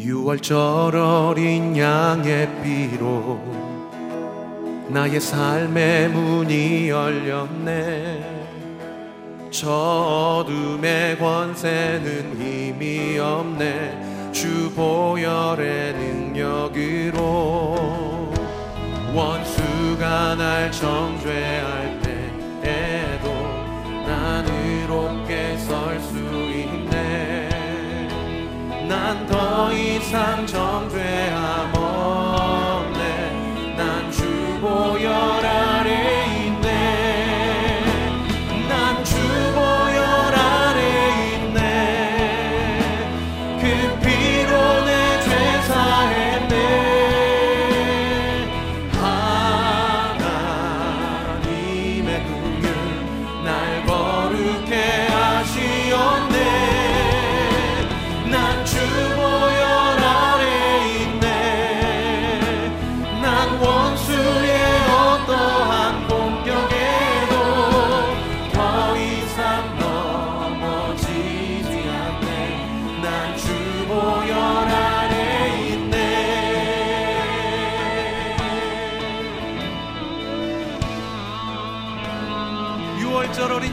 유월절 어린 양의 피로 나의 삶의 문이 열렸네. 저 어둠의 권세는 힘이 없네. 주 보혈의 능력으로 원수가 날 정죄할 난 더 이상 정죄함 없네. 난 주 보여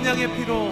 언약의 피로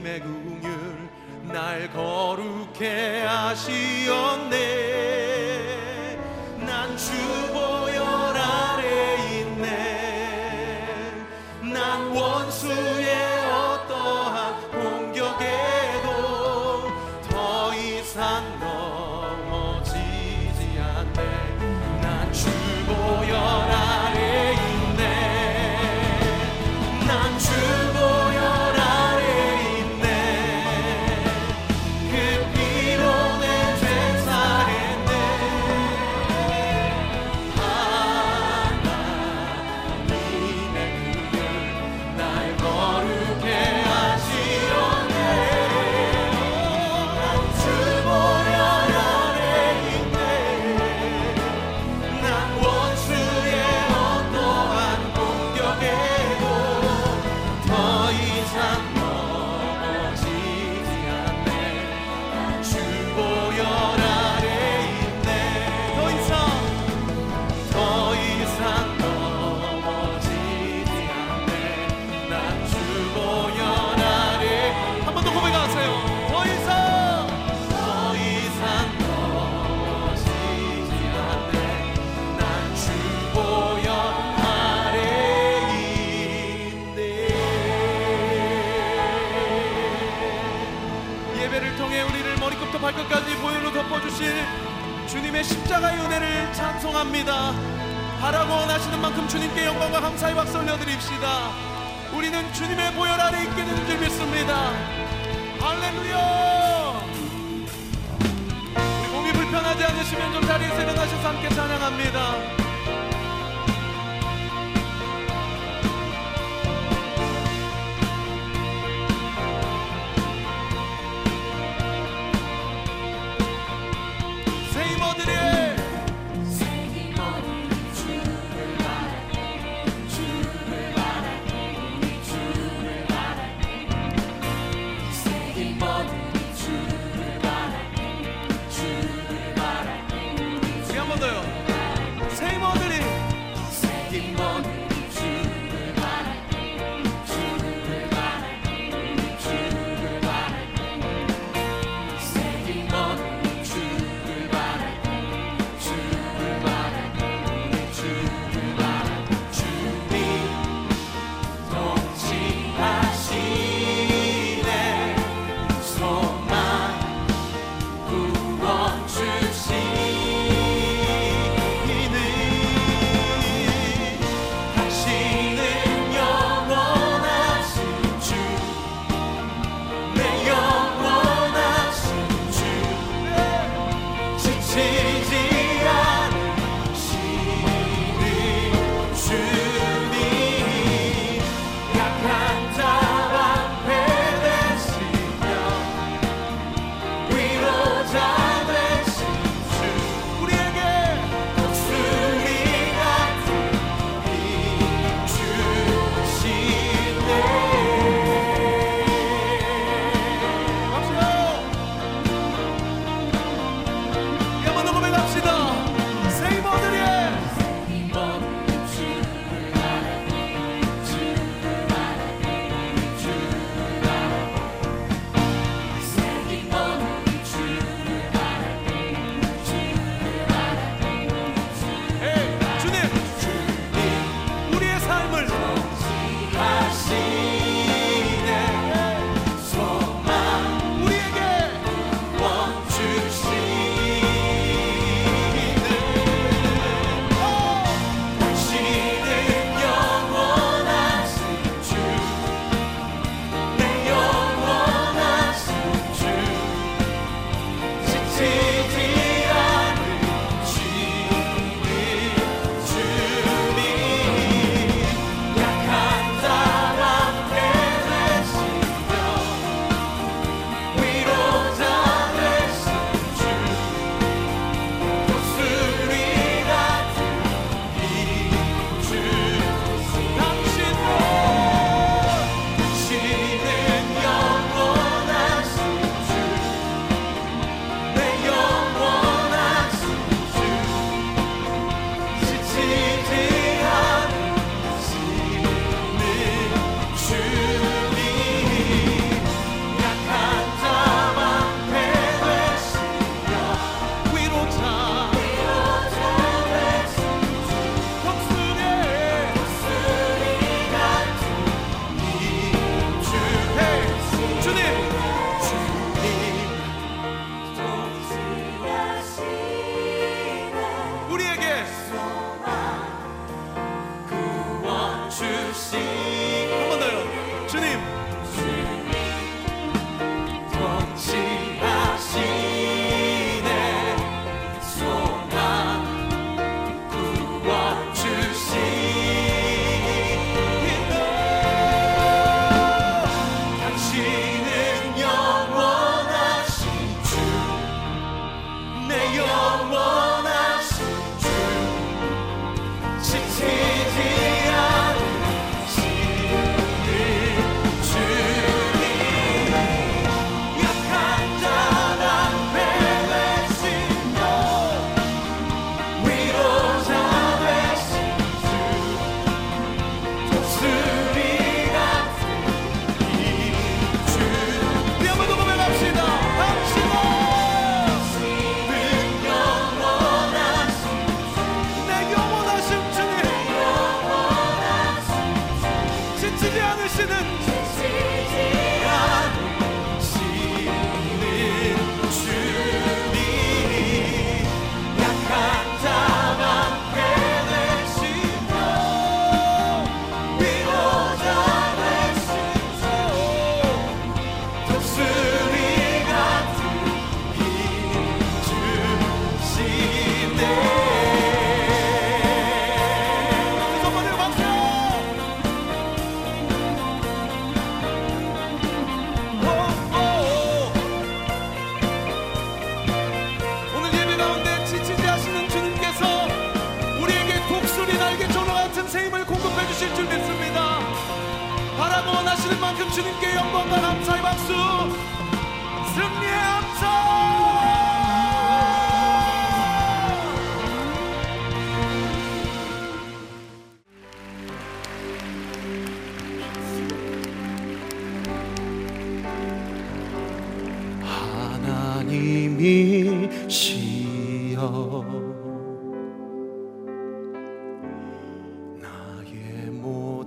주님의 궁율 날 거룩해 하시었네. 난 주보혈 아래 있네. 난 원수의 주님께 영광과 감사의 박수 올려드립시다. 우리는 주님의 보혈 아래 있게 되는 줄 믿습니다. 할렐루야! 우리 몸이 불편하지 않으시면 좀 자리에서 일어나셔서 함께 찬양합니다.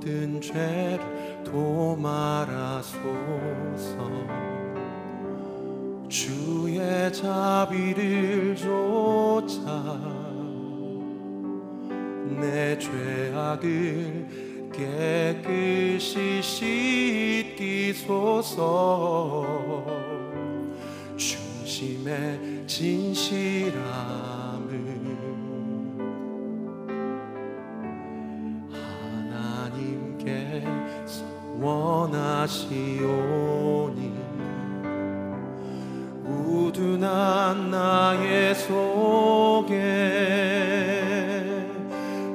모든 죄를 도말하소서. 주의 자비를 쫓아 내 죄악을 깨끗이 씻기소서. 중심의 진실한 한 나의 속에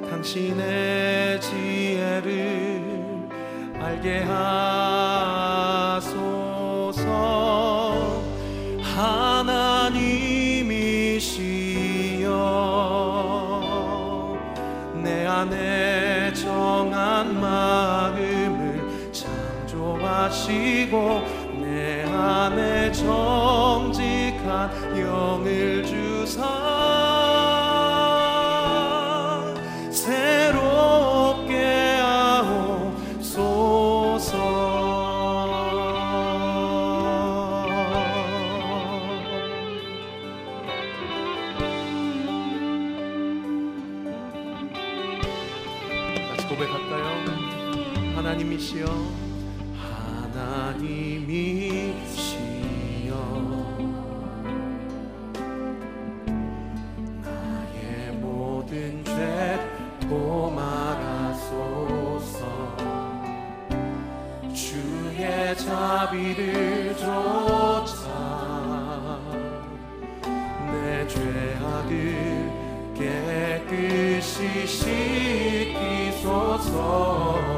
당신의 지혜를 알게 하소서. 하나님이시여 내 안에 정한 마음을 창조하시고 내 안에 정 영을 是的所从。